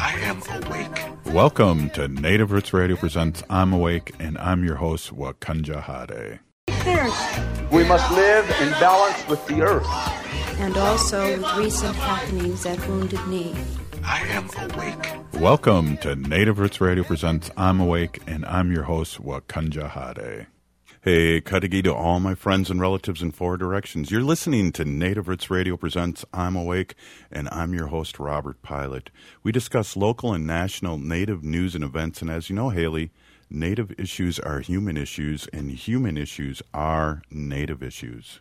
I am awake. Welcome to Native Roots Radio presents I'm Awake, and I'm your host, Wakanja Hade. We must live in balance with the earth. And also with recent happenings at Wounded Knee. I am awake. Welcome to Native Roots Radio presents I'm Awake, and I'm your host, Wakanja Hade. Hey, Kadagi to all my friends and relatives in four directions. You're listening to Native Roots Radio presents I'm Awake, and I'm your host, Robert Pilot. We discuss local and national Native news and events, and as you know, Haley, Native issues are human issues, and human issues are Native issues.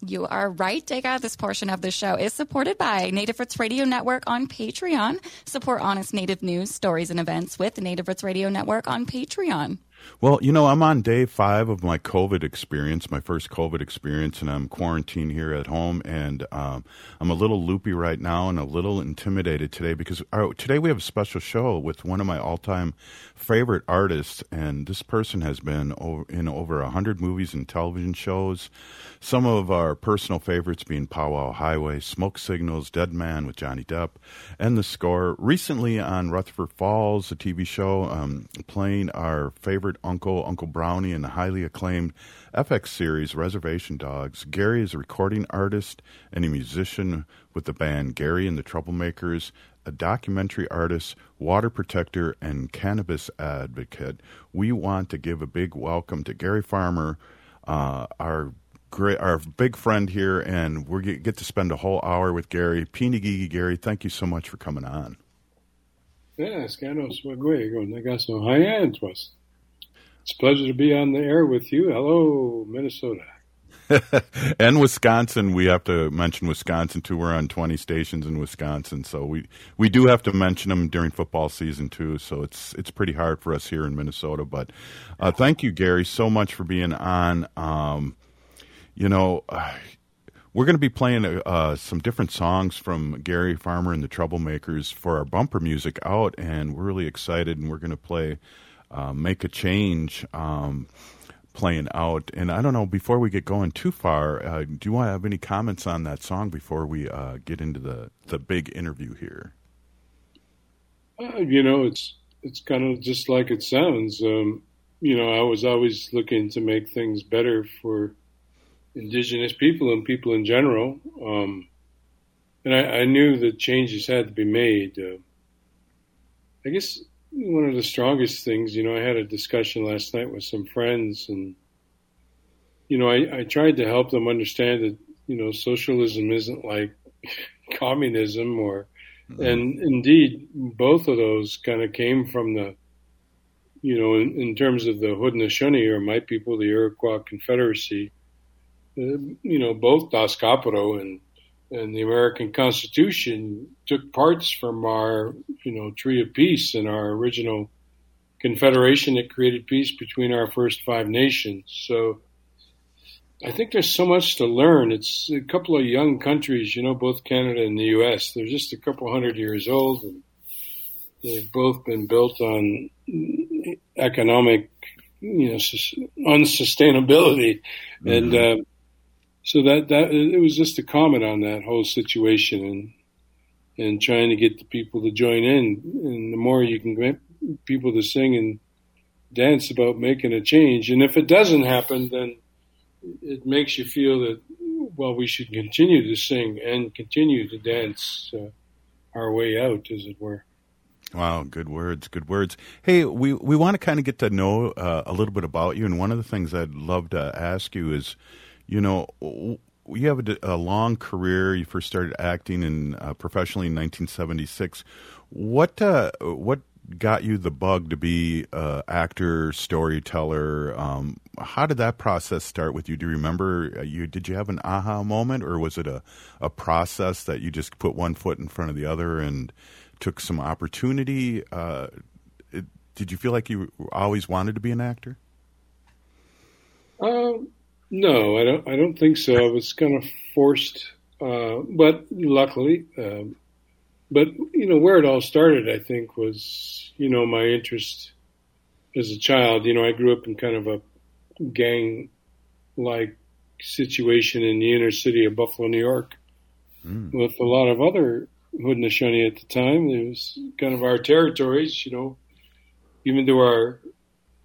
You are right, Dega. This portion of the show is supported by Native Roots Radio Network on Patreon. Support honest Native news, stories, and events with Native Roots Radio Network on Patreon. Well, you know, I'm on day five of my COVID experience, my first COVID experience, and I'm quarantined here at home. And um, I'm a little loopy right now and a little intimidated today because our, today we have a special show with one of my all time favorite artists. And this person has been in over 100 movies and television shows. Some of our personal favorites being Powwow Highway, Smoke Signals, Dead Man with Johnny Depp, and The Score. Recently on Rutherford Falls, a TV show, um, playing our favorite uncle, Uncle Brownie, in the highly acclaimed FX series Reservation Dogs. Gary is a recording artist and a musician with the band Gary and the Troublemakers, a documentary artist, water protector, and cannabis advocate. We want to give a big welcome to Gary Farmer, uh, our great, our big friend here, and we get to spend a whole hour with Gary. Pinigigi Gary, thank you so much for coming on. Negaso Hyantuas. It's a pleasure to be on the air with you. Hello, Minnesota. and Wisconsin, we have to mention Wisconsin too. We're on 20 stations in Wisconsin, so we we do have to mention them during football season too. So it's it's pretty hard for us here in Minnesota. But uh, thank you, Gary, so much for being on. Um, you know, uh, we're going to be playing uh, some different songs from Gary Farmer and the Troublemakers for our bumper music out, and we're really excited. And we're going to play uh, "Make a Change." Um, playing out. And I don't know, before we get going too far, uh, do you want to have any comments on that song before we uh, get into the, the big interview here? Uh, you know, it's it's kind of just like it sounds. Um, you know, I was always looking to make things better for indigenous people and people in general. Um, and I, I, knew that changes had to be made. Uh, I guess one of the strongest things, you know, I had a discussion last night with some friends, and you know, I, I tried to help them understand that you know socialism isn't like communism, or mm-hmm. and indeed both of those kind of came from the, you know, in, in terms of the Haudenosaunee or my people, the Iroquois Confederacy. Uh, you know, both Das Caporo and and the American Constitution took parts from our, you know, Tree of Peace and our original confederation that created peace between our first five nations. So I think there's so much to learn. It's a couple of young countries, you know, both Canada and the U.S. They're just a couple hundred years old, and they've both been built on economic, you know, unsustainability, mm-hmm. and. Uh, so that that it was just a comment on that whole situation and and trying to get the people to join in. And the more you can get people to sing and dance about making a change, and if it doesn't happen, then it makes you feel that well, we should continue to sing and continue to dance uh, our way out, as it were. Wow, good words, good words. Hey, we we want to kind of get to know uh, a little bit about you, and one of the things I'd love to ask you is you know, you have a, a, long career. You first started acting in uh, professionally in 1976. What uh, what got you the bug to be uh, actor, storyteller? Um, how did that process start with you? Do you remember? Uh, you did you have an aha moment, or was it a a process that you just put one foot in front of the other and took some opportunity? Uh, it, Did you feel like you always wanted to be an actor? Um, no, I don't. I don't think so. I was kind of forced, uh, but luckily, um, but you know where it all started. I think was you know my interest as a child. You know, I grew up in kind of a gang-like situation in the inner city of Buffalo, New York, mm. with a lot of other Haudenosaunee at the time. It was kind of our territories, you know, even though our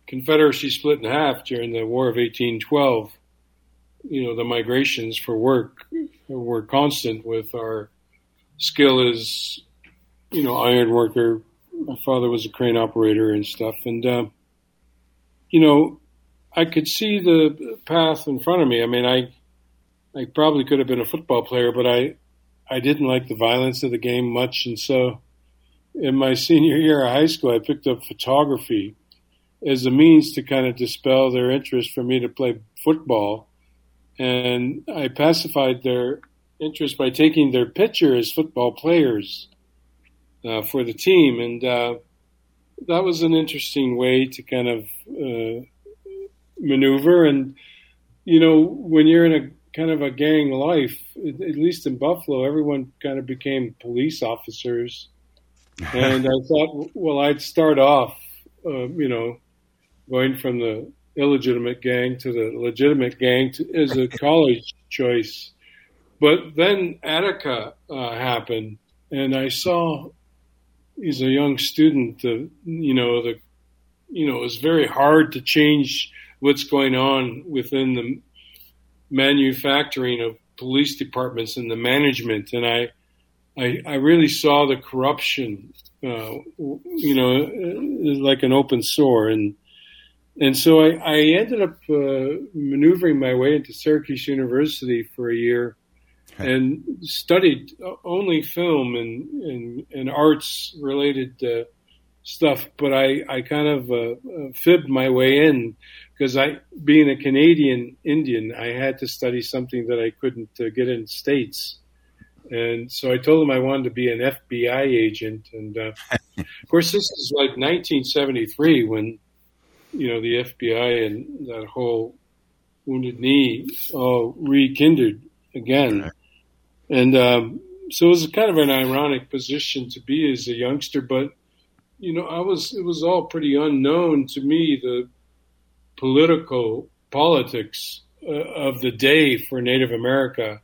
Confederacy split in half during the War of 1812, you know, the migrations for work were constant with our skill as, you know, iron worker. My father was a crane operator and stuff. And, uh, you know, I could see the path in front of me. I mean, I, I probably could have been a football player, but I, I didn't like the violence of the game much, and so in my senior year of high school, I picked up photography as a means to kind of dispel their interest for me to play football, and I pacified their interest by taking their picture as football players uh, for the team, and uh, that was an interesting way to kind of uh, maneuver. And you know, when you're in a kind of a gang life. At least in Buffalo, everyone kind of became police officers, and I thought, well, I'd start off, uh, you know, going from the illegitimate gang to the legitimate gang to, as a college choice. But then Attica uh, happened, and I saw he's a young student. The you know the you know it was very hard to change what's going on within the manufacturing of police departments and the management, and I, I, I really saw the corruption, uh, you know, uh, like an open sore, and and so I, I ended up uh, maneuvering my way into Syracuse University for a year, and studied only film and and, and arts related uh, stuff. But I I kind of uh, uh, fibbed my way in because I, being a Canadian Indian, I had to study something that I couldn't uh, get in states, and so I told them I wanted to be an FBI agent. And uh, of course, this is like 1973 when you know the FBI and that whole Wounded Knee all rekindled again, and um, so it was kind of an ironic position to be as a youngster, but you know, I was it was all pretty unknown to me the political politics uh, of the day for Native America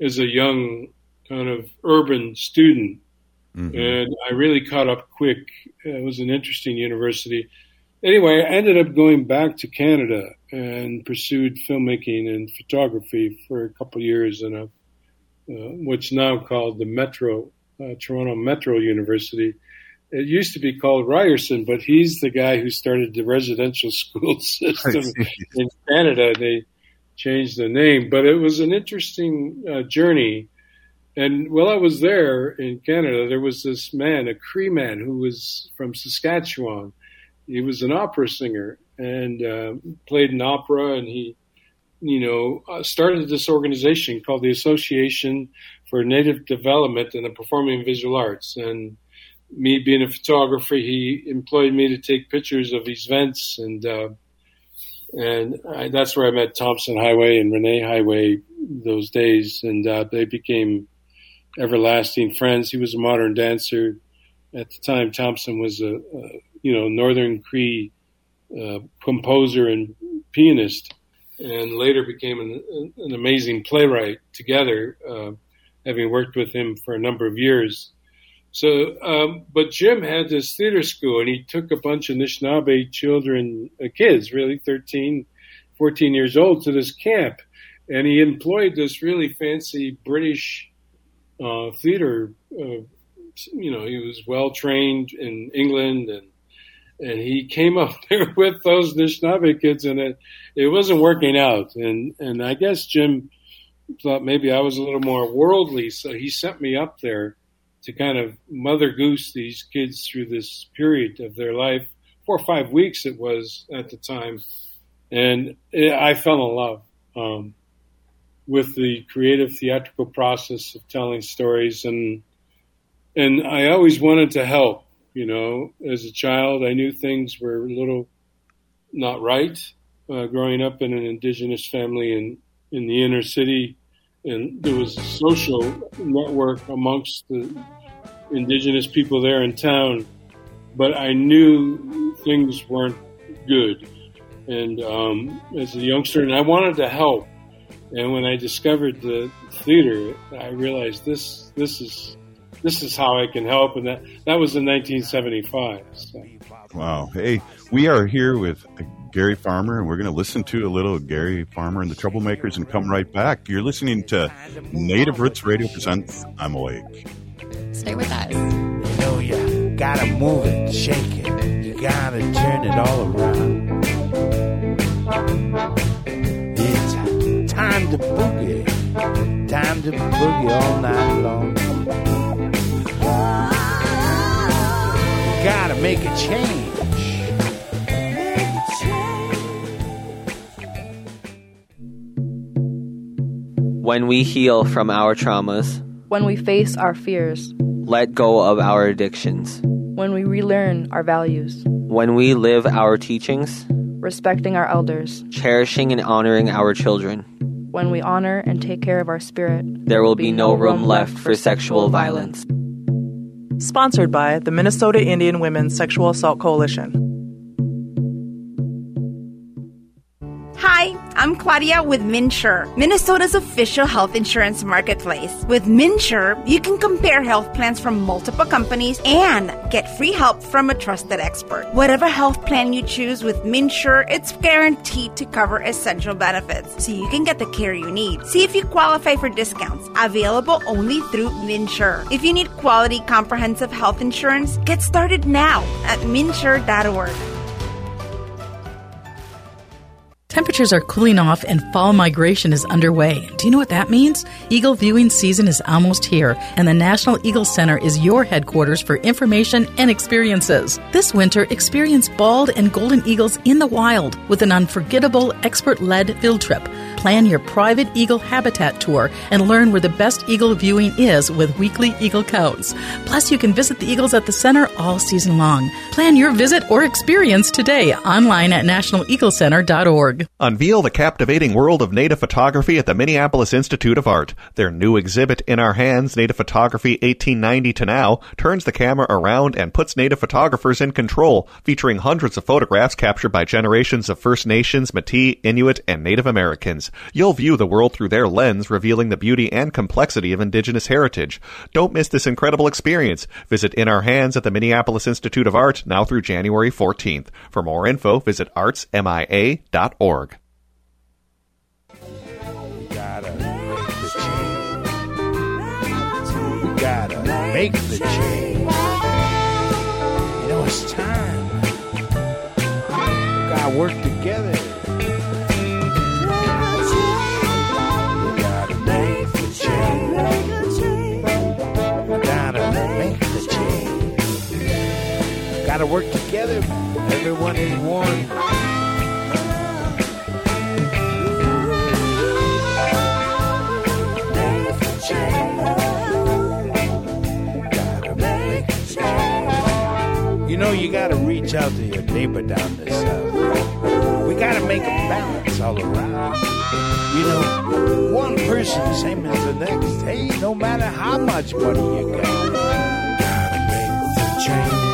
as a young kind of urban student. Mm-hmm. And I really caught up quick. It was an interesting university. Anyway, I ended up going back to Canada and pursued filmmaking and photography for a couple of years in a uh, what's now called the Metro uh, Toronto Metro University it used to be called Ryerson, but he's the guy who started the residential school system in Canada. They changed the name, but it was an interesting uh, journey. And while I was there in Canada, there was this man, a Cree man, who was from Saskatchewan. He was an opera singer and uh, played in opera, and he, you know, uh, started this organization called the Association for Native Development and the Performing Visual Arts. And me being a photographer, he employed me to take pictures of these events, and uh, and I, that's where I met Tomson Highway and René Highway those days, and uh, they became everlasting friends. He was a modern dancer at the time. Tomson was a, a you know Northern Cree uh, composer and pianist, and later became an, an amazing playwright together. Uh, having worked with him for a number of years so, um, but Jim had this theater school and he took a bunch of Anishinaabe children, uh, kids, really 13, 14 years old to this camp. And he employed this really fancy British, uh, theater, uh, you know, he was well trained in England and, and he came up there with those Anishinaabe kids and it, it wasn't working out. And, and I guess Jim thought maybe I was a little more worldly. So he sent me up there to kind of mother goose these kids through this period of their life. Four or five weeks it was at the time, and it, I fell in love um, with the creative theatrical process of telling stories, and and I always wanted to help. You know, as a child, I knew things were a little not right. Uh, growing up in an indigenous family in in the inner city, and there was a social network amongst the indigenous people there in town, but I knew things weren't good. And um, as a youngster, and I wanted to help. And when I discovered the theater, I realized this this is this is how I can help, and that that was in 1975. So. Wow. Hey, we are here with Gary Farmer, and we're going to listen to a little Gary Farmer and the Troublemakers and come right back. You're listening to Native Roots Radio Presents I'm Awake. Stay with us. You know, you gotta move it, shake it. You gotta turn it all around. It's time to boogie. Time to boogie all night long. Make a change. When we heal from our traumas, When we face our fears. let go of our addictions, When we relearn our values. when we live our teachings, Respecting our elders. cherishing and honoring our children, When we honor and take care of our spirit. there will be no room left for sexual violence. Sponsored by the Minnesota Indian Women's Sexual Assault Coalition. I'm Claudia with MNsure, Minnesota's official health insurance marketplace. With MNsure, you can compare health plans from multiple companies and get free help from a trusted expert. Whatever health plan you choose with MNsure, it's guaranteed to cover essential benefits so you can get the care you need. See if you qualify for discounts available only through MNsure. If you need quality comprehensive health insurance, get started now at mnsure.org. Temperatures are cooling off and fall migration is underway. Do you know what that means? Eagle viewing season is almost here, and the National Eagle Center is your headquarters for information and experiences. This winter, experience bald and golden eagles in the wild with an unforgettable expert led field trip. Plan your private eagle habitat tour and learn where the best eagle viewing is with weekly eagle counts. Plus, you can visit the eagles at the center all season long. Plan your visit or experience today online at nationaleaglecenter.org. Unveil the captivating world of native photography at the Minneapolis Institute of Art. Their new exhibit, In Our Hands Native Photography 1890 to Now, turns the camera around and puts native photographers in control, featuring hundreds of photographs captured by generations of First Nations, Métis, Inuit, and Native Americans. You'll view the world through their lens, revealing the beauty and complexity of Indigenous heritage. Don't miss this incredible experience. Visit In Our Hands at the Minneapolis Institute of Art now through January 14th. For more info, visit artsmia.org. Gotta make the change. You know, it's time. We gotta work together. Gotta work together. Everyone is one. You know, you gotta reach out to your neighbor down the south. We gotta make a balance all around. You know, one person same as the next. Hey, no matter how much money you got, gotta make the change.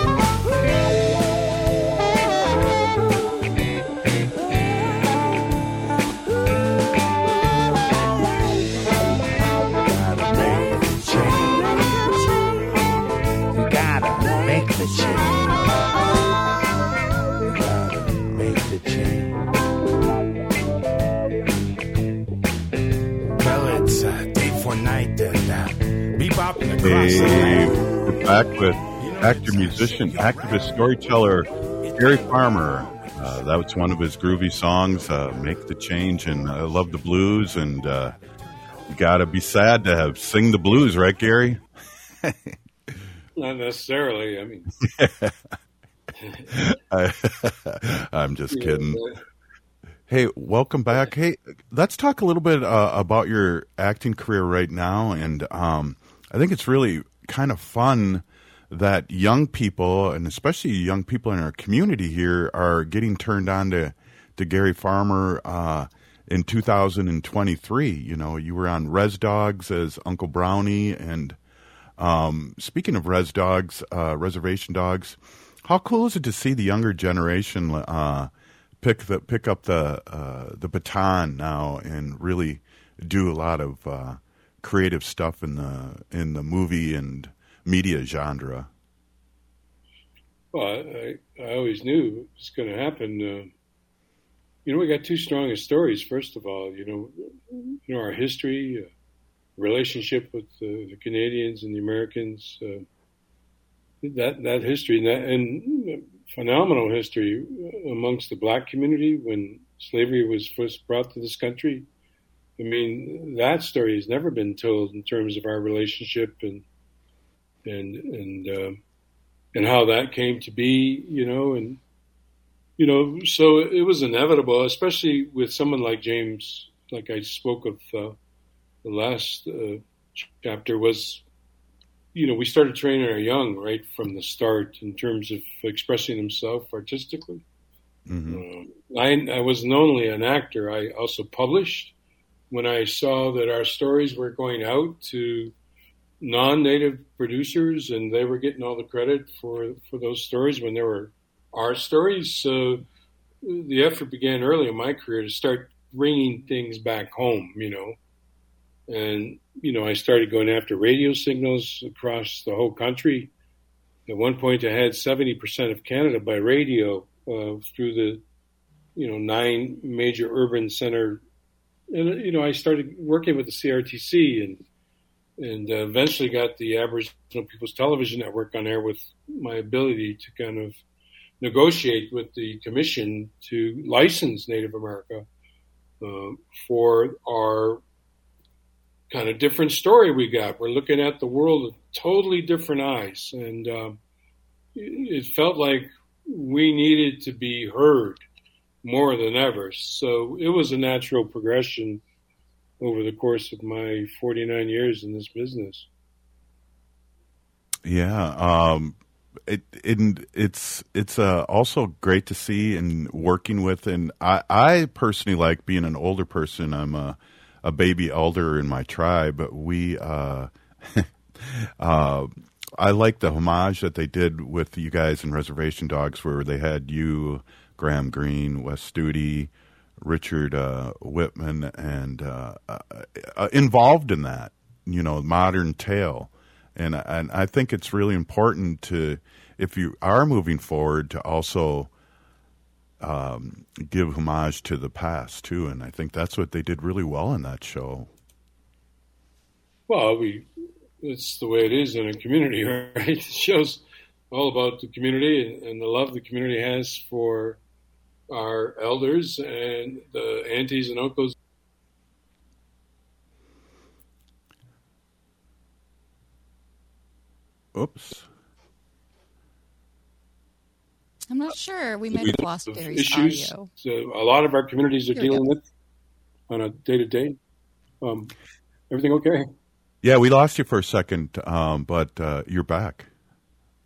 The change. Gotta the. Well, it's uh, day for night and uh, bebopping across the Hey, land. we're back with actor, musician, activist, storyteller Gary Farmer. Uh, that was one of his groovy songs, uh, "Make the Change," and I love the blues. And uh, you got to be sad to have sing the blues, right, Gary? Not necessarily. I mean, I, I'm just Yeah, kidding. but- Hey, welcome back. Hey, let's talk a little bit uh, about your acting career right now, and um, I think it's really kind of fun that young people, and especially young people in our community here, are getting turned on to to Gary Farmer uh, in 2023. You know, you were on Res Dogs as Uncle Brownie, and um, speaking of Res Dogs, uh, Reservation Dogs, how cool is it to see the younger generation uh, pick the pick up the uh, the baton now and really do a lot of uh, creative stuff in the in the movie and media genre? Well, I, I always knew it was going to happen. Uh, you know, we got two strongest stories. First of all, you know, you know our history, uh, relationship with the, the, Canadians and the Americans. Uh, that that history and, that, and phenomenal history amongst the black community when slavery was first brought to this country. I mean, that story has never been told in terms of our relationship and and and uh, and how that came to be, you know, and you know, so it was inevitable, especially with someone like James, like I spoke of uh, the last uh, chapter was, you know, we started training our young right from the start in terms of expressing himself artistically. Mm-hmm. Uh, I, I was not only an actor, I also published. When I saw that our stories were going out to non-native producers, and they were getting all the credit for for those stories when they were our stories. So the effort began early in my career to start bringing things back home, you know, and you know I started going after radio signals across the whole country. At one point, I had seventy percent of Canada by radio uh, through the you know nine major urban center, and you know I started working with the CRTC and and uh, eventually got the Aboriginal People's Television Network on air with my ability to kind of negotiate with the commission to license Native America uh, for our kind of different story we got. We're looking at the world with totally different eyes, and uh, it felt like we needed to be heard more than ever. So it was a natural progression over the course of my 49 years in this business. Yeah, um, it, it, it's it's uh, also great to see and working with, and I, I personally like being an older person. I'm a, a baby elder in my tribe, but we uh, uh, I like the homage that they did with you guys in Reservation Dogs, where they had you, Graham Greene, Wes Studi, Richard uh, Whitman, and uh, uh, involved in that, you know, modern tale. And, and I think it's really important to, if you are moving forward, to also um, give homage to the past too. And I think that's what they did really well in that show. Well, we it's the way it is in a community, right? It shows all about the community and, and the love the community has for our elders and the aunties and uncles. Oops. I'm not sure. We might have lost Gary's issues audio. So a lot of our communities are Here dealing with on a day to day. Um, everything okay? Yeah, we lost you for a second, um, but uh, you're back.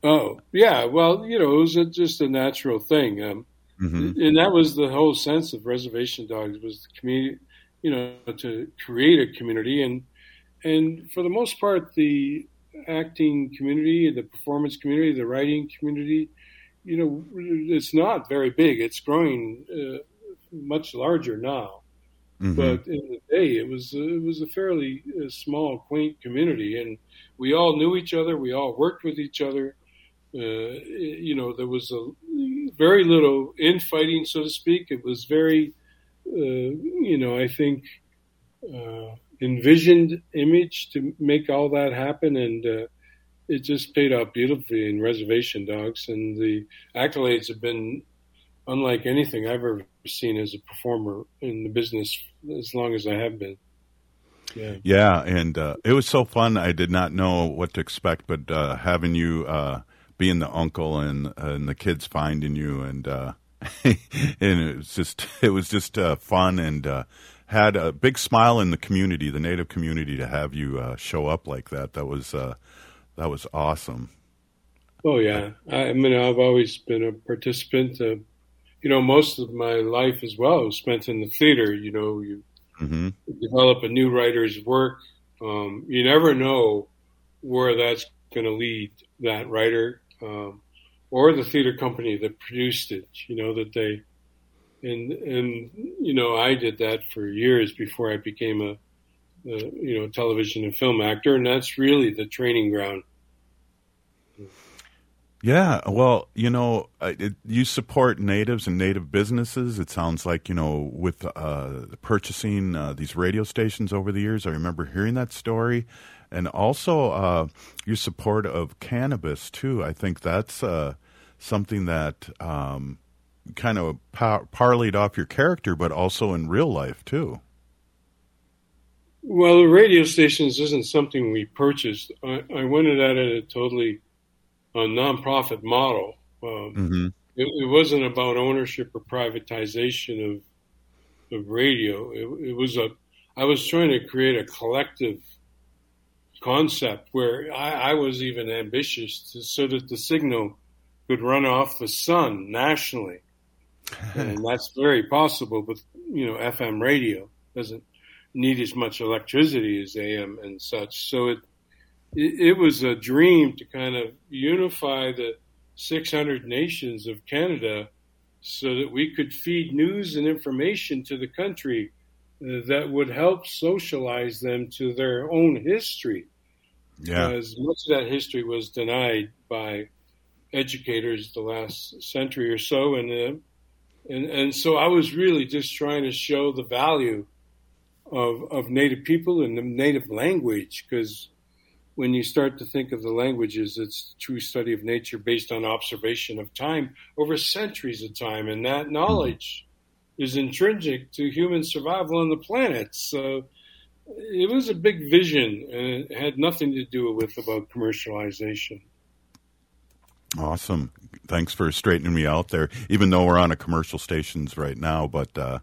Oh, yeah. Well, you know, it was a, just a natural thing. Um, Mhm. And that was the whole sense of Reservation Dogs was the community, you know, to create a community. And, and for the most part, the acting community, the performance community, the writing community, you know, it's not very big. It's growing uh, much larger now. Mhm. But in the day, it was it was a fairly uh, small, quaint community, and we all knew each other. We all worked with each other. Uh, you know, there was a very little infighting, so to speak. It was very, uh, you know, I think uh, envisioned image to make all that happen, and uh, it just paid out beautifully in Reservation Dogs, and the accolades have been unlike anything I've ever seen as a performer in the business as long as I have been. Yeah. Yeah, and uh, it was so fun. I did not know what to expect, but uh, having you uh, being the uncle and and the kids finding you, and uh, and it was just it was just uh, fun and uh, had a big smile in the community, the native community, to have you uh, show up like that. That was uh, that was awesome. Oh yeah, I, I mean I've always been a participant. Uh, you know, most of my life as well was spent in the theater. You know, you Mm-hmm. develop a new writer's work. Um, you never know where that's going to lead that writer um, or the theater company that produced it. You know that they and and you know I did that for years before I became a, a you know television and film actor, and that's really the training ground. Yeah, well, you know, uh, it, you support natives and native businesses. It sounds like you know, with uh, purchasing uh, these radio stations over the years. I remember hearing that story, and also uh, your support of cannabis too. I think that's uh, something that um, kind of par- parlayed off your character, but also in real life too. Well, the radio stations isn't something we purchased. I, I went at it a totally a nonprofit model. Um, Mm-hmm. it, it wasn't about ownership or privatization of of radio. It, it was a I was trying to create a collective concept where I, I was even ambitious to, so that the signal could run off the sun nationally, and that's very possible. But you know, FM radio doesn't need as much electricity as AM and such. So it it, it was a dream to kind of unify the 600 nations of Canada so that we could feed news and information to the country that would help socialize them to their own history. Yeah. Because much of that history was denied by educators the last century or so, and uh, and and so I was really just trying to show the value of of Native people and the Native language, because when you start to think of the languages, it's a true study of nature based on observation of time over centuries of time, and that knowledge is intrinsic to human survival on the planet. So it was a big vision, and it had nothing to do with about commercialization. Awesome. Thanks for straightening me out there. Even though we're on a commercial stations right now, but uh,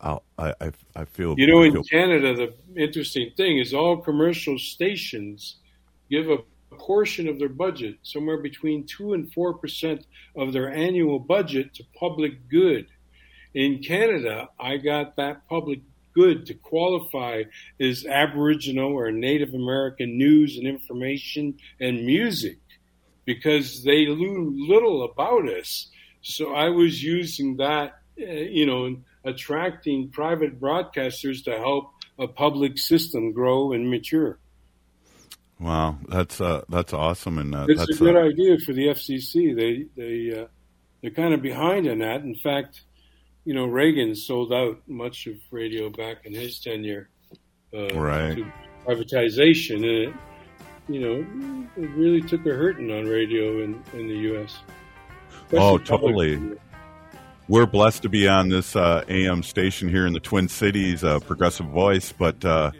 I, I I feel You know, I in feel- Canada, the interesting thing is all commercial stations give a portion of their budget, somewhere between two and four percent of their annual budget, to public good. In Canada, I got that public good to qualify as Aboriginal or Native American news and information and music because they knew little about us. So I was using that, uh, you know, attracting private broadcasters to help a public system grow and mature. wow, that's uh, that's awesome, and uh, It's that's a good uh, idea for the FCC. They they uh, they're kind of behind on that. In fact, you know, Reagan sold out much of radio back in his tenure uh, Right. to privatization, and it, you know, it really took a hurting on radio in, in the U.S. Oh, Especially public totally. radio. We're blessed to be on this uh, AM station here in the Twin Cities, uh, Progressive Voice. But uh,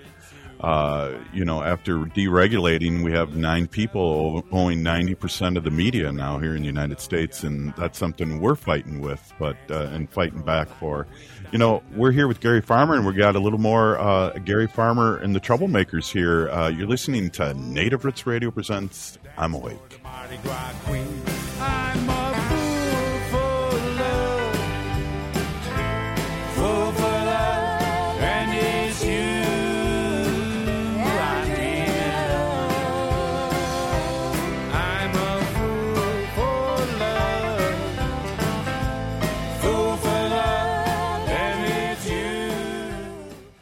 uh, you know, after deregulating, we have nine people owning ninety percent of the media now here in the United States, and that's something we're fighting with, but uh, and fighting back for. You know, we're here with Gary Farmer, and we got a little more uh, Gary Farmer and the Troublemakers here. You're listening to Native Roots Radio presents "I'm Awake."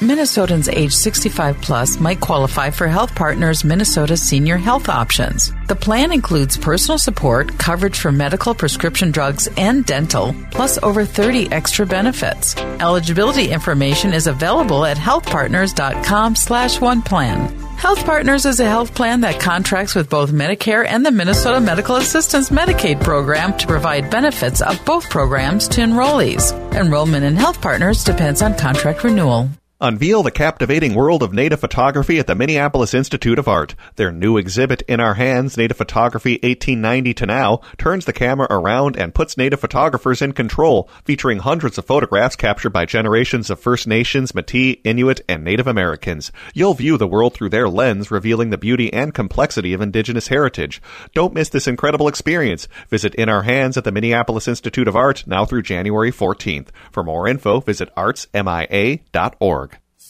Minnesotans age 65 plus might qualify for Health Partners Minnesota Senior Health Options. The plan includes personal support, coverage for medical prescription drugs and dental, plus over 30 extra benefits. Eligibility information is available at healthpartners.com slash one plan. Health Partners is a health plan that contracts with both Medicare and the Minnesota Medical Assistance Medicaid program to provide benefits of both programs to enrollees. Enrollment in Health Partners depends on contract renewal. Unveil the captivating world of native photography at the Minneapolis Institute of Art. Their new exhibit, In Our Hands, Native Photography 1890 to Now, turns the camera around and puts native photographers in control, featuring hundreds of photographs captured by generations of First Nations, Métis, Inuit, and Native Americans. You'll view the world through their lens, revealing the beauty and complexity of Indigenous heritage. Don't miss this incredible experience. Visit In Our Hands at the Minneapolis Institute of Art now through January 14th. For more info, visit artsmia.org.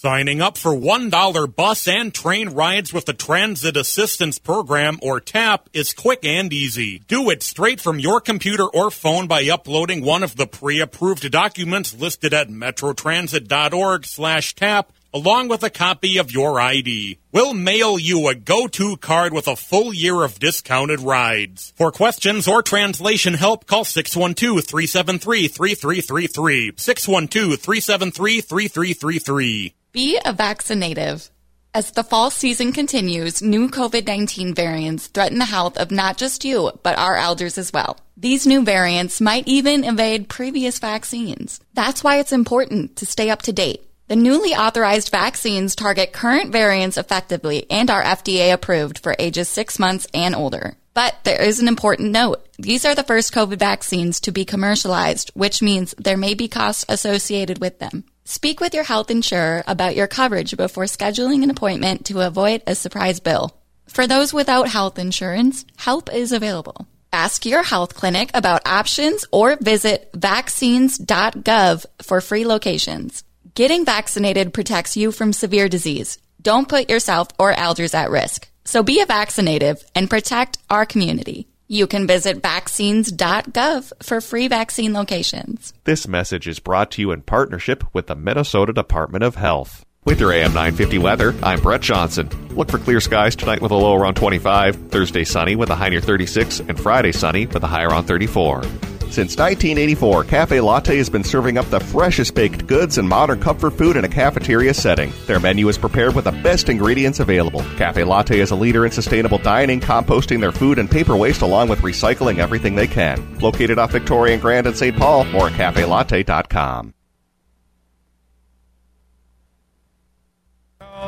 Signing up for $1 bus and train rides with the Transit Assistance Program or TAP is quick and easy. Do it straight from your computer or phone by uploading one of the pre-approved documents listed at metrotransit.org slash TAP along with a copy of your ID. We'll mail you a go-to card with a full year of discounted rides. For questions or translation help, call 612-373-3333. 612-373-3333. Be a vaccinative. As the fall season continues, new COVID 19 variants threaten the health of not just you, but our elders as well. These new variants might even evade previous vaccines. That's why it's important to stay up to date. The newly authorized vaccines target current variants effectively and are FDA approved for ages six months and older. But there is an important note. These are the first COVID vaccines to be commercialized, which means there may be costs associated with them. Speak with your health insurer about your coverage before scheduling an appointment to avoid a surprise bill. For those without health insurance, help is available. Ask your health clinic about options or visit vaccines.gov for free locations. Getting vaccinated protects you from severe disease. Don't put yourself or elders at risk. So be a vaccinative and protect our community. You can visit vaccines.gov for free vaccine locations. This message is brought to you in partnership with the Minnesota Department of Health. With your AM 950 weather, I'm Brett Johnson. Look for clear skies tonight with a low around 25, Thursday sunny with a high near 36, and Friday sunny with a high around 34. Since 1984, Cafe Latte has been serving up the freshest baked goods and modern comfort food in a cafeteria setting. Their menu is prepared with the best ingredients available. Cafe Latte is a leader in sustainable dining, composting their food and paper waste along with recycling everything they can. Located off Victoria and Grand in St. Paul or at cafelatte.com.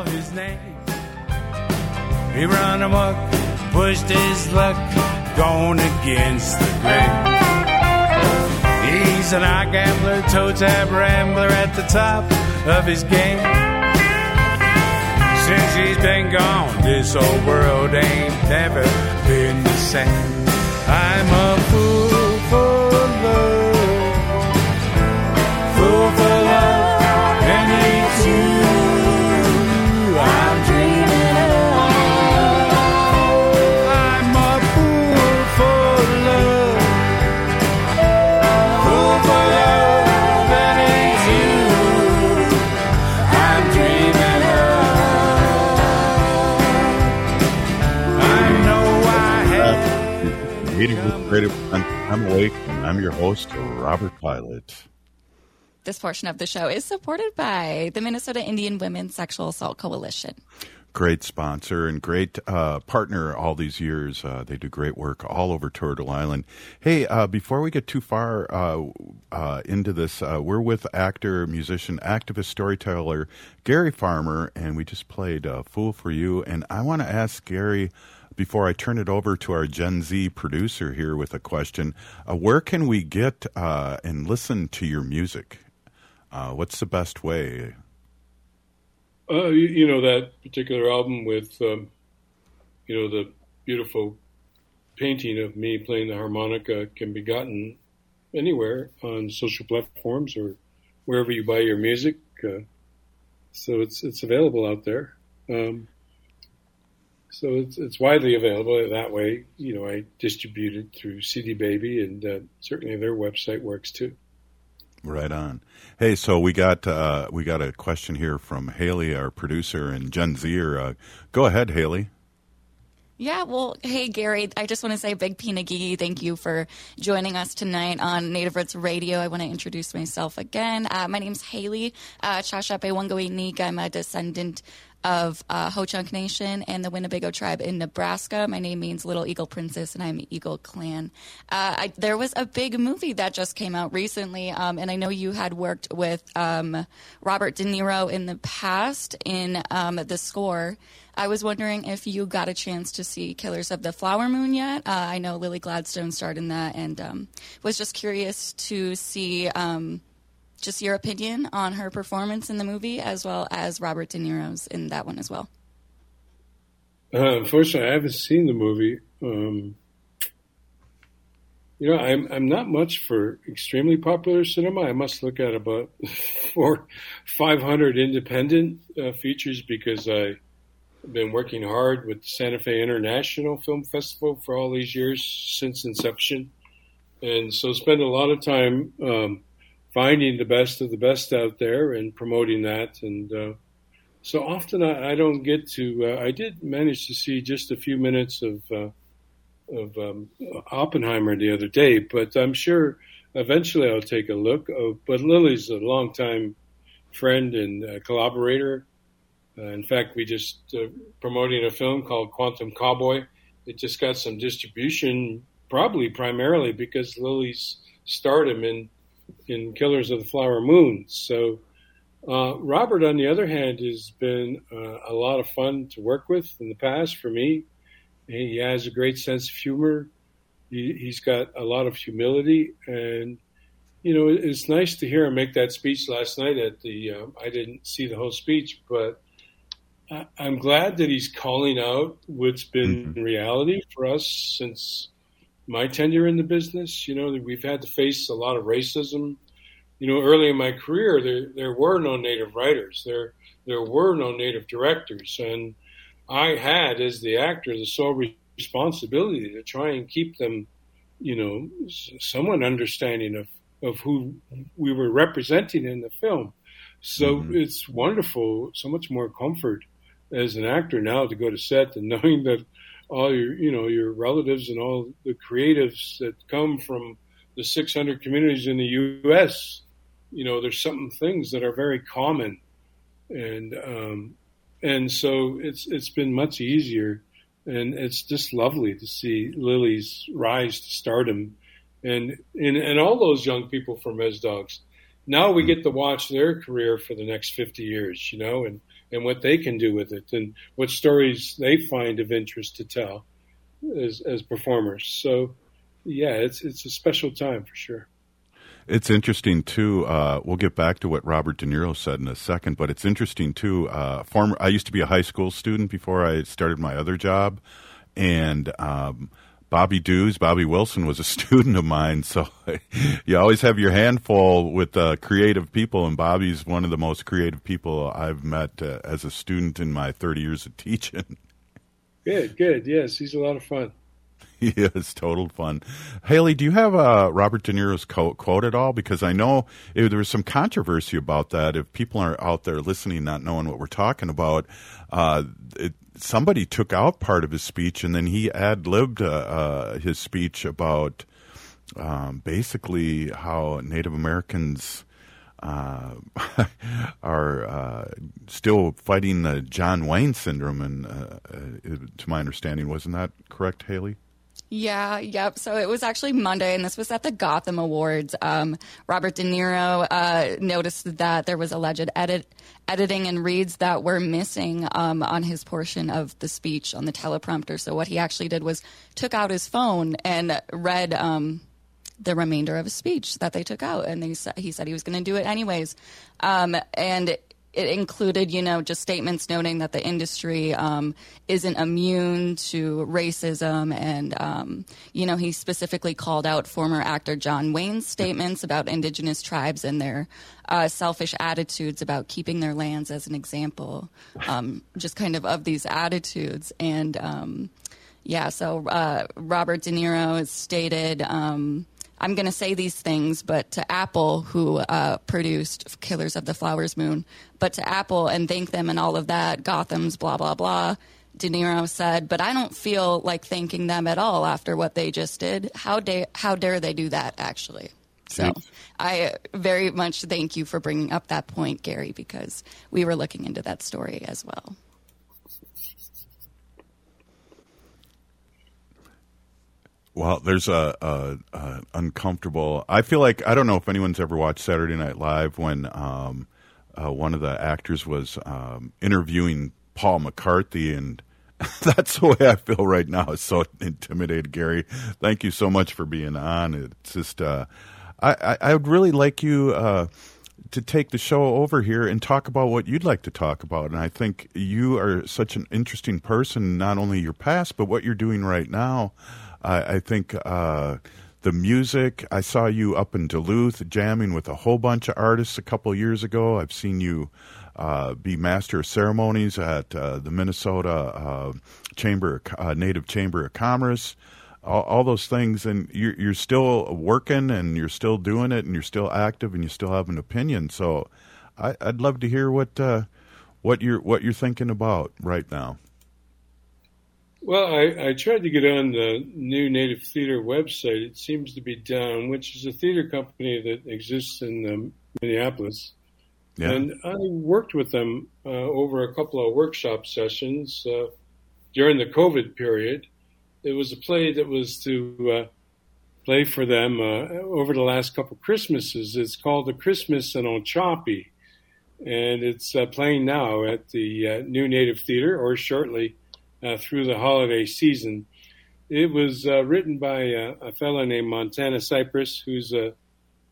His name. He run amok, pushed his luck, gone against the grain. He's an eye gambler, toe tap rambler at the top of his game. Since he's been gone, this old world ain't never been the same. I'm a fool for I'm, awake, and I'm your host, Robert Pilot. This portion of the show is supported by the Minnesota Indian Women's Sexual Assault Coalition. Great sponsor and great uh, partner all these years. Uh, they do great work all over Turtle Island. Hey, uh, before we get too far uh, uh, into this, uh, we're with actor, musician, activist, storyteller Gary Farmer, and we just played "Fool for You." And I want to ask Gary before I turn it over to our Gen Z producer here with a question, uh, where can we get uh, and listen to your music? Uh, what's the best way? Uh, you, you know that particular album with, um, you know, the beautiful painting of me playing the harmonica can be gotten anywhere on social platforms or wherever you buy your music. Uh, so it's it's available out there. Um, so it's it's widely available that way. You know, I distribute it through CD Baby, and uh, certainly their website works too. Right on. Hey, so we got uh, we got a question here from Haley, our producer, and Gen Zer. Uh, go ahead, Haley. Yeah, well, hey, Gary, I just want to say big Pinagigi, thank you for joining us tonight on Native Roots Radio. I want to introduce myself again. Uh, my name's Haley uh, Chashape Wangoinik. I'm a descendant of uh, Ho Chunk Nation and the Winnebago tribe in Nebraska. My name means Little Eagle Princess, and I'm Eagle Clan. Uh, I, there was a big movie that just came out recently, um, and I know you had worked with um, Robert De Niro in the past in um, the score. I was wondering if you got a chance to see Killers of the Flower Moon yet. Uh, I know Lily Gladstone starred in that, and um, was just curious to see um, just your opinion on her performance in the movie, as well as Robert De Niro's in that one as well. Uh, unfortunately, I haven't seen the movie. Um, you know, I'm I'm not much for extremely popular cinema. I must look at about four, five hundred independent uh, features because I've been working hard with Santa Fe International Film Festival for all these years since inception, and so spend a lot of time um, finding the best of the best out there and promoting that. And uh, so often I, I, don't get to. Uh, I did manage to see just a few minutes of uh, of um, Oppenheimer the other day, but I'm sure eventually I'll take a look. Oh, but Lily's a longtime friend and collaborator uh, in fact, we just uh, promoting a film called Quantum Cowboy. It just got some distribution, probably primarily because Lily's stardom in in Killers of the Flower Moon. So uh, Robert, on the other hand, has been uh, a lot of fun to work with in the past for me. He has a great sense of humor. He, has got a lot of humility, and you know it's nice to hear him make that speech last night at the. Uh, I didn't see the whole speech, but I'm glad that he's calling out what's been mm-hmm. reality for us since my tenure in the business. You know, we've had to face a lot of racism. You know, early in my career, there there were no Native writers. There there were no Native directors, and I had, as the actor, the sole responsibility to try and keep them, you know, somewhat understanding of of who we were representing in the film. So mm-hmm. it's wonderful, so much more comfort as an actor now to go to set and knowing that all your you know your relatives and all the creatives that come from the 600 communities in the U.S. You know, there's some things that are very common, and um, and so it's it's been much easier, and it's just lovely to see Lily's rise to stardom, and and and all those young people from Rez Dogs. Now we get to watch their career for the next 50 years, you know, and and what they can do with it and what stories they find of interest to tell as, as performers. So, yeah, it's it's a special time for sure. It's interesting too. Uh, we'll get back to what Robert De Niro said in a second, but it's interesting too. Uh, former, I used to be a high school student before I started my other job, and um, Bobby Dews, Bobby Wilson was a student of mine, so you always have your handful with uh, creative people, and Bobby's one of the most creative people I've met uh, as a student in my 30 years of teaching. Good, good. Yes, he's a lot of fun. He is total fun. Haley, do you have uh, Robert De Niro's quote, quote at all? Because I know it, there was some controversy about that. If people are out there listening, not knowing what we're talking about, uh, it, somebody took out part of his speech and then he ad libbed uh, uh, his speech about um, basically how Native Americans uh, are uh, still fighting the John Wayne syndrome. And uh, uh, to my understanding, wasn't that correct, Haley? Yeah, yep. So it was actually Monday, and this was at the Gotham Awards. Um, Robert De Niro uh, noticed that there was alleged edit, editing and reads that were missing um, on his portion of the speech on the teleprompter. So what he actually did was took out his phone and read um, the remainder of his speech that they took out, and they he said he was going to do it anyways. Um, and it included, you know, just statements noting that the industry um, isn't immune to racism. And, um, you know, he specifically called out former actor John Wayne's statements about indigenous tribes and their uh, selfish attitudes about keeping their lands as an example, um, just kind of of these attitudes. And, um, yeah, so uh, Robert De Niro has stated. Um, I'm going to say these things, but to Apple, who uh, produced Killers of the Flowers Moon, but to Apple and thank them and all of that, Gotham's blah, blah, blah. De Niro said, but I don't feel like thanking them at all after what they just did. How, da- how dare they do that, actually? So I very much thank you for bringing up that point, Gary, because we were looking into that story as well. Well, there's a, a, a, uncomfortable. I feel like I don't know if anyone's ever watched Saturday Night Live when um, uh, one of the actors was um, interviewing Paul McCartney, and that's the way I feel right now. So intimidated, Gary. Thank you so much for being on. It's just uh, I, I, I would really like you. Uh, to take the show over here and talk about what you'd like to talk about. And I think you are such an interesting person, not only your past, but what you're doing right now. I, I think uh, the music. I saw you up in Duluth jamming with a whole bunch of artists a couple years ago. I've seen you uh, be master of ceremonies at uh, the Minnesota uh, Chamber uh, Native Chamber of Commerce. All, all, those things, and you're, you're still working, and you're still doing it, and you're still active, and you still have an opinion. So, I, would love to hear what uh, what you're what you're thinking about right now. Well, I, I, tried to get on the new Native Theater website. It seems to be down, which is a theater company that exists in um, Minneapolis. Yeah. And I worked with them uh, over a couple of workshop sessions uh, during the COVID period. It was a play that was to uh, play for them uh, over the last couple of Christmases. It's called The Christmas in Ochopee, and it's uh, playing now at the uh, New Native Theater or shortly through the holiday season. It was uh, written by a, a fellow named Montana Cypress, who's a,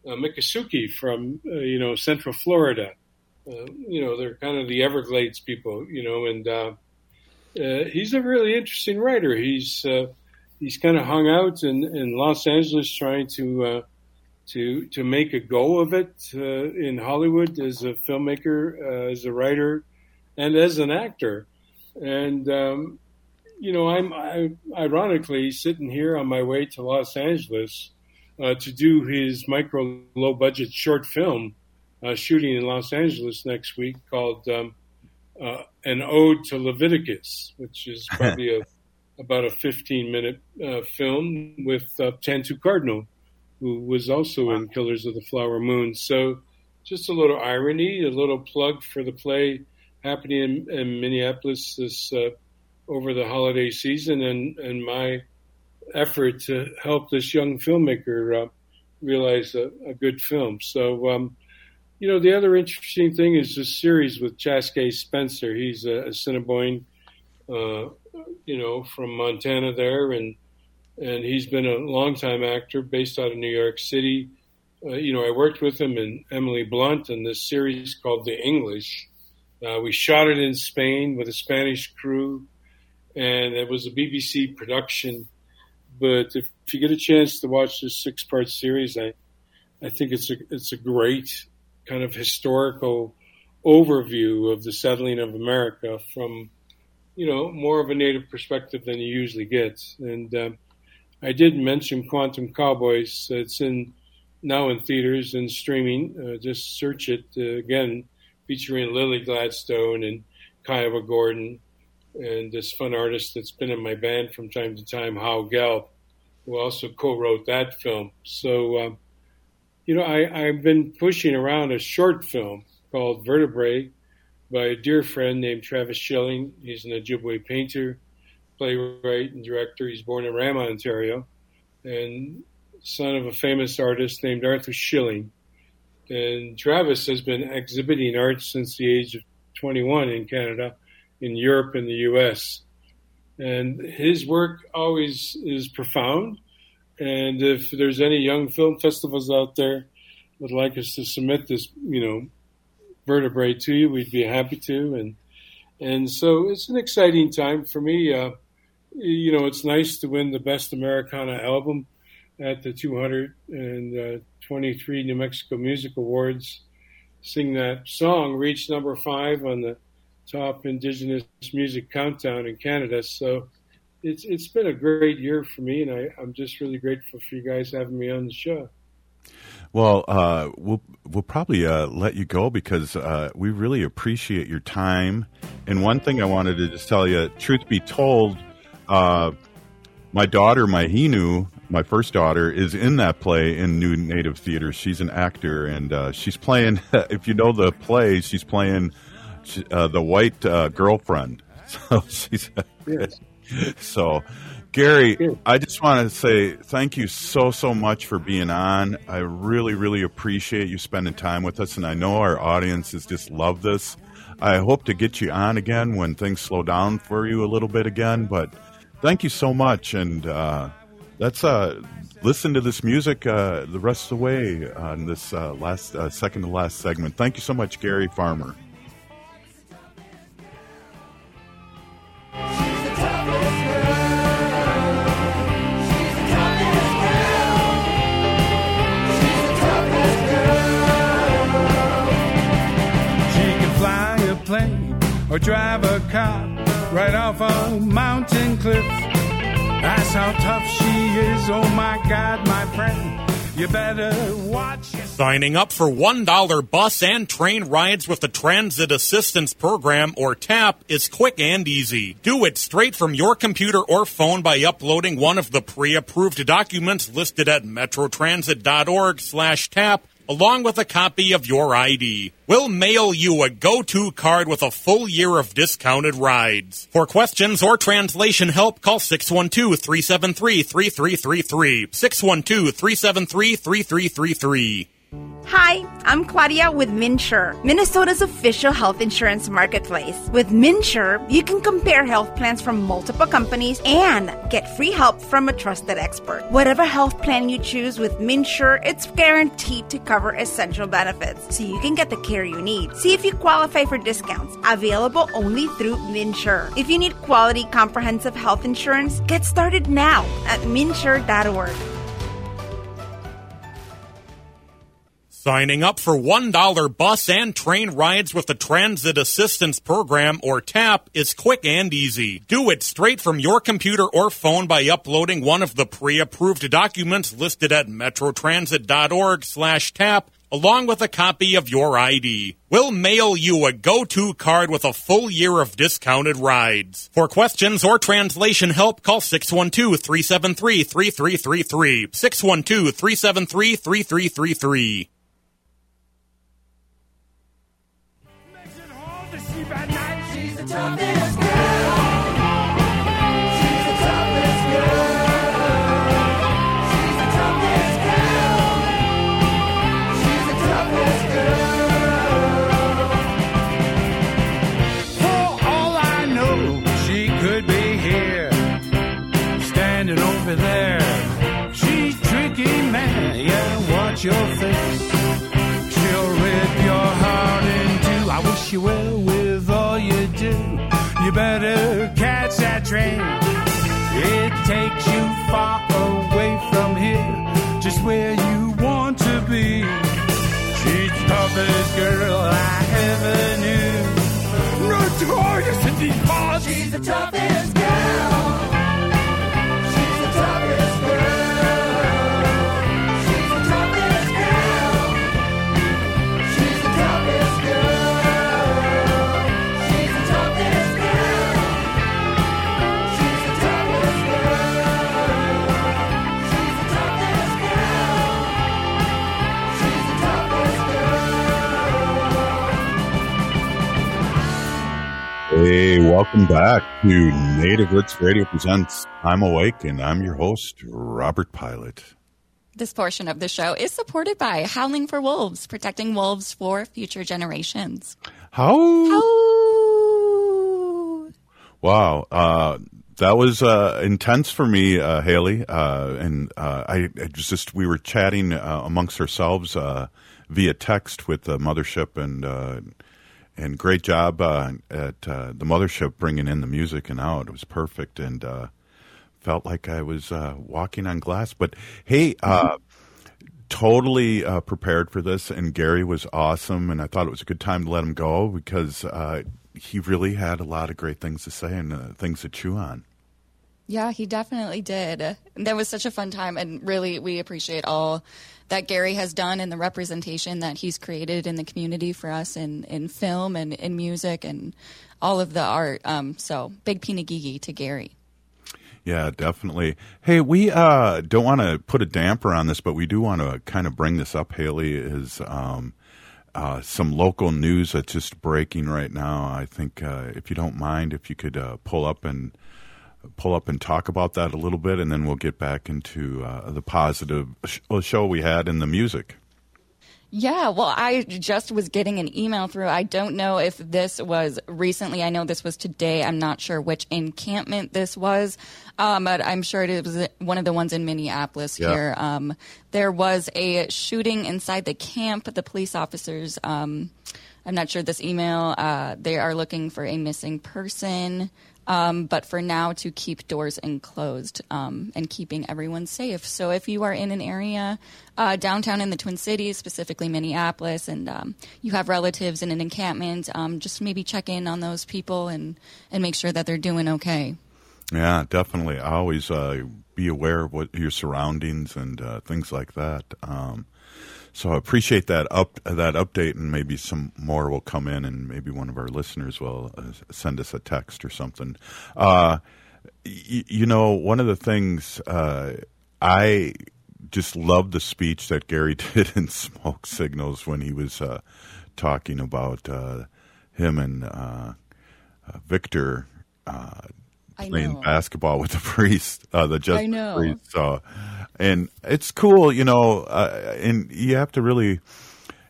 a Miccosukee from uh, you know Central Florida. Uh, you know they're kind of the Everglades people, you know, and uh, uh, he's a really interesting writer. He's he's kind of hung out in, in Los Angeles trying to to to make a go of it in Hollywood as a filmmaker, as a writer, and as an actor. And, um, you know, I'm I, ironically sitting here on my way to Los Angeles uh, to do his micro low budget short film uh, shooting in Los Angeles next week called um, uh, An Ode to Leviticus, which is probably a, about a 15 minute uh, film with uh, Tantoo Cardinal, who was also in Killers of the Flower Moon. So just a little irony, a little plug for the play happening in, in Minneapolis this uh, over the holiday season, and and my effort to help this young filmmaker uh, realize a, a, good film. So, um, you know, the other interesting thing is this series with Chaske Spencer. He's a, Assiniboine, uh, you know, from Montana there, and and he's been a longtime actor based out of New York City. Uh, you know, I worked with him and Emily Blunt in this series called The English, uh, we shot it in Spain with a Spanish crew, and it was a BBC production. But if, if you get a chance to watch this six-part series, I, I think it's a it's a great kind of historical overview of the settling of America from, you know, more of a native perspective than you usually get. And um, I did mention Quantum Cowboys. It's in now in theaters and streaming. Uh, just search it uh, again featuring Lily Gladstone and Kiowa Gordon and this fun artist that's been in my band from time to time, Hal Gelb, who also co-wrote that film. So, um, you know, I, I've been pushing around a short film called Vertebrae by a dear friend named Travis Shilling. He's an Ojibwe painter, playwright, and director. He's born in Rama, Ontario, and son of a famous artist named Arthur Shilling. And Travis has been exhibiting art since the age of 21 in Canada, in Europe, and the US. And his work always is profound. And if there's any young film festivals out there would like us to submit this, you know, vertebrae to you, we'd be happy to. And and so it's an exciting time for me. Uh, you know, it's nice to win the Best Americana Album at the 223 New Mexico Music Awards. Sing that song, reached number five on the top Indigenous music countdown in Canada. So it's it's been a great year for me, and I, I'm just really grateful for you guys having me on the show. Well, uh, we'll we'll probably uh, let you go because uh, we really appreciate your time. And one thing I wanted to just tell you, truth be told, uh, my daughter, my Hinu, my first daughter, is in that play in New Native Theater. She's an actor, and uh, she's playing. if you know the play, she's playing uh, the white girlfriend. So she's. Yes. so Gary, I just want to say thank you so, so much for being on. I really, really appreciate you spending time with us, and I know our audiences just love this. I hope to get you on again when things slow down for you a little bit again, but thank you so much. And let's uh, listen to this music uh, the rest of the way on this uh, last uh, second to last segment. Thank you so much, Gary Farmer. or drive a car right off a mountain cliff. That's how tough she is. Oh my God, my friend. You better watch. Signing up for $1 bus and train rides with the Transit Assistance Program or TAP is quick and easy. Do it straight from your computer or phone by uploading one of the pre-approved documents listed at metrotransit.org slash TAP along with a copy of your ID. We'll mail you a go-to card with a full year of discounted rides. For questions or translation help, call 612-373-3333. 612-373-3333. Hi, I'm Claudia with MNsure, Minnesota's official health insurance marketplace. With MNsure, you can compare health plans from multiple companies and get free help from a trusted expert. Whatever health plan you choose with MNsure, it's guaranteed to cover essential benefits so you can get the care you need. See if you qualify for discounts available only through MNsure. If you need quality comprehensive health insurance, get started now at mnsure.org. Signing up for $1 bus and train rides with the Transit Assistance Program or TAP is quick and easy. Do it straight from your computer or phone by uploading one of the pre-approved documents listed at metrotransit.org slash TAP along with a copy of your ID. We'll mail you a go-to card with a full year of discounted rides. For questions or translation help, call 612-373-3333. 612-373-3333. She's Better catch that train. It takes you far away from here, just where you want to be. She's the toughest girl I ever knew. Notorious in these parts. She's the toughest girl. Welcome back to Native Roots Radio Presents I'm Awake, and I'm your host, Robert Pilot. This portion of the show is supported by Howling for Wolves, protecting wolves for future generations. How? How? Wow. Uh, that was uh, intense for me, uh, Haley. Uh, and uh, I, I just, we were chatting uh, amongst ourselves uh, via text with the mothership and uh, and great job uh, at uh, the mothership bringing in the music and out. It was perfect and uh, felt like I was uh, walking on glass. But hey, uh, totally uh, prepared for this, and Gary was awesome, and I thought it was a good time to let him go because uh, he really had a lot of great things to say and uh, things to chew on. Yeah, he definitely did. That was such a fun time, and really, we appreciate all that Gary has done and the representation that he's created in the community for us in, in film and in music and all of the art. Um, so, big pinagigi to Gary. Yeah, definitely. Hey, we uh, don't want to put a damper on this, but we do want to kind of bring this up. Haley is um, uh, some local news that's just breaking right now. I think uh, if you don't mind, if you could uh, pull up and pull up and talk about that a little bit, and then we'll get back into uh, the positive sh- show we had in the music. Yeah, well, I just was getting an email through. I don't know if this was recently. I know this was today. I'm not sure which encampment this was, um, but I'm sure it was one of the ones in Minneapolis Yeah. here. Um, there was a shooting inside the camp. The police officers, um, I'm not sure this email, uh, they are looking for a missing person. Um, but for now, to keep doors enclosed um, and keeping everyone safe. So if you are in an area uh, downtown in the Twin Cities, specifically Minneapolis, and um, you have relatives in an encampment, um, just maybe check in on those people and, and make sure that they're doing okay. Yeah, definitely. Always uh, be aware of what your surroundings and uh, things like that. Um, so I appreciate that up that update, and maybe some more will come in, and maybe one of our listeners will uh, send us a text or something. Uh, y- you know, one of the things uh, I just love the speech that Gary did in Smoke Signals when he was uh, talking about uh, him and uh, Victor playing basketball with the priest, uh, the just priest. So, and it's cool, you know, uh, and you have to really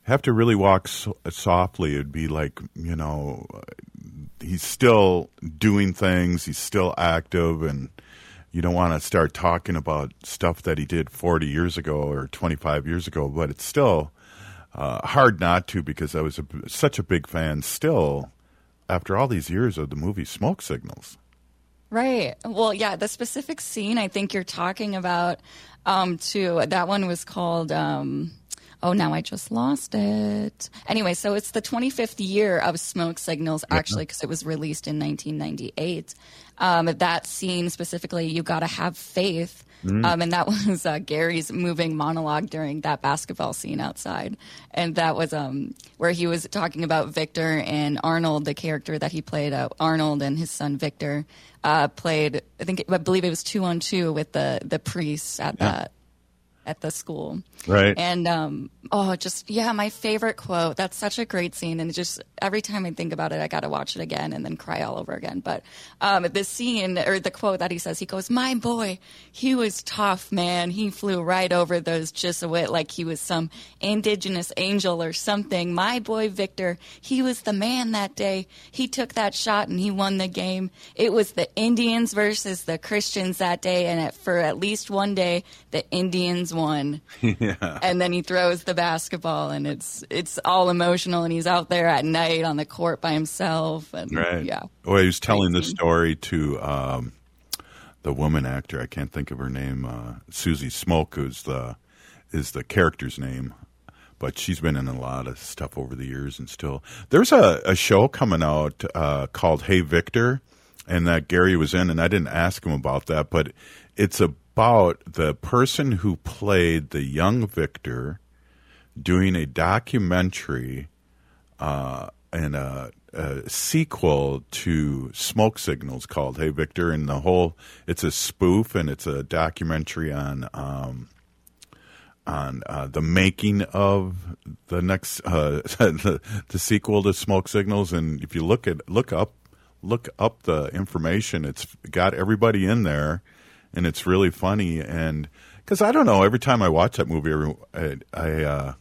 have to really walk so- softly. It'd be like, you know, he's still doing things, he's still active, and you don't want to start talking about stuff that he did 40 years ago or 25 years ago, but it's still uh, hard not to because I was a, such a big fan still after all these years of the movie Smoke Signals. Right. Well, yeah, the specific scene I think you're talking about, um, too, that one was called, um, oh, now I just lost it. Anyway, so it's the 25th year of Smoke Signals, actually, because it was released in 1998. Um, that scene specifically, you got to have faith. Mm. Um, and that was uh, Gary's moving monologue during that basketball scene outside. And that was um, where he was talking about Victor and Arnold, the character that he played, uh, Arnold and his son Victor, uh, played, I think, I believe it was two on two with the, the priests at Yeah. that. At the school, Right. And um, oh, just yeah, my favorite quote. That's such a great scene, and just every time I think about it, I got to watch it again and then cry all over again. But um, the scene or the quote that he says, he goes, "My boy, he was tough, man. He flew right over those Jesuit like he was some indigenous angel or something. My boy Victor, he was the man that day. He took that shot and he won the game. It was the Indians versus the Christians that day, and at, for at least one day, the Indians won." yeah. and then he throws the basketball and it's it's all emotional and he's out there at night on the court by himself and Right. yeah Well, he was telling this story to um, the woman actor. I can't think of her name. Uh, Susie Smoke, who's the is the character's name, but she's been in a lot of stuff over the years and still. There's a, a show coming out uh, called Hey Victor, and that Gary was in, and I didn't ask him about that, but it's about the person who played the young Victor doing a documentary uh, and a, a sequel to Smoke Signals called Hey Victor, and the whole it's a spoof and it's a documentary on um, on uh, the making of the next uh, the, the sequel to Smoke Signals. And if you look at look up look up the information, it's got everybody in there, and it's really funny. And because I don't know, every time I watch that movie, I. I uh,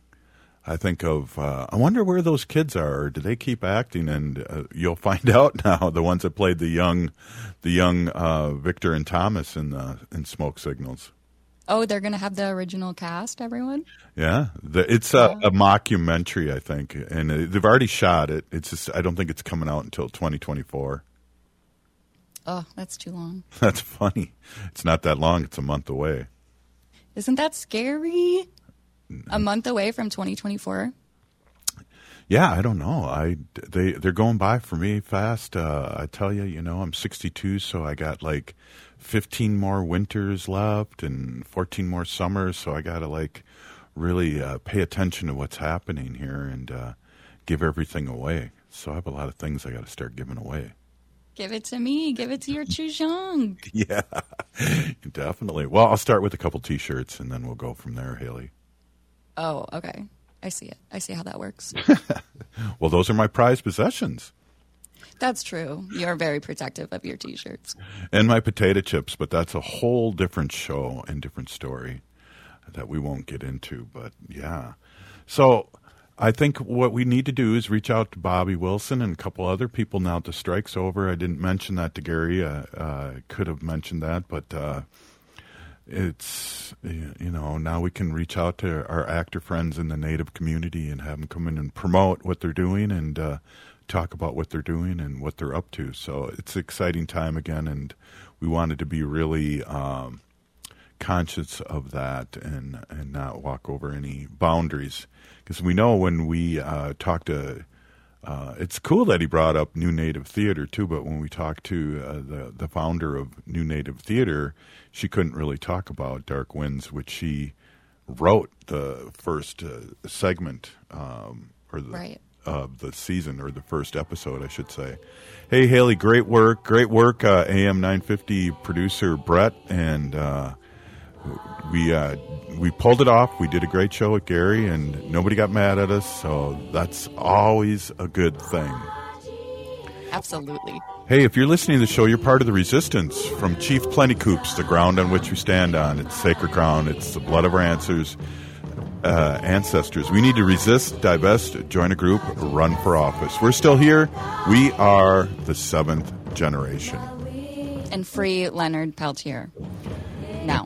I think of. Uh, I wonder where those kids are. Or do they keep acting? And uh, you'll find out now. The ones that played the young, the young uh, Victor and Thomas in the in Smoke Signals. Oh, they're going to have the original cast, everyone? Yeah, the, it's a, a mockumentary, I think, and uh, they've already shot it. It's just I don't think it's coming out until 2024. Oh, that's too long. That's funny. It's not that long. It's a month away. Isn't that scary? A month away from 2024? Yeah, I don't know. I they they're going by for me fast. Uh, I tell you, you know, I'm 62, so I got like 15 more winters left and 14 more summers. So I got to like really uh, pay attention to what's happening here and uh, give everything away. So I have a lot of things I got to start giving away. Give it to me. Give it to your Chujong. Yeah, definitely. Well, I'll start with a couple T-shirts and then we'll go from there, Haley. Oh, okay. I see it. I see how that works. well, those are my prized possessions. That's true. You're very protective of your T-shirts. And my potato chips, but that's a whole different show and different story that we won't get into. But yeah, so I think what we need to do is reach out to Bobby Wilson and a couple other people now the strike's over. I didn't mention that to Gary. Uh, uh, could have mentioned that, but uh, it's you know now we can reach out to our actor friends in the Native community and have them come in and promote what they're doing and uh, talk about what they're doing and what they're up to. So it's an exciting time again, and we wanted to be really um, conscious of that and and not walk over any boundaries because we know when we uh, talk to. Uh, it's cool that he brought up New Native Theater too, but when we talked to uh, the the founder of New Native Theater, she couldn't really talk about Dark Winds, which she wrote the first uh, segment um, or the right of the season or the first episode, I should say. Hey, Haley, great work, great work, uh, AM 950 producer Brett, and uh, we uh, we pulled it off. We did a great show with Gary, and nobody got mad at us, so that's always a good thing. Absolutely. Hey, if you're listening to the show, you're part of the resistance from Chief Plenty Coups, the ground on which we stand on. It's sacred ground. It's the blood of our ancestors. Uh, ancestors. We need to resist, divest, join a group, run for office. We're still here. We are the seventh generation. And free Leonard Peltier. Now.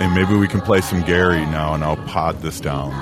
And maybe we can play some Gary now, and I'll pod this down.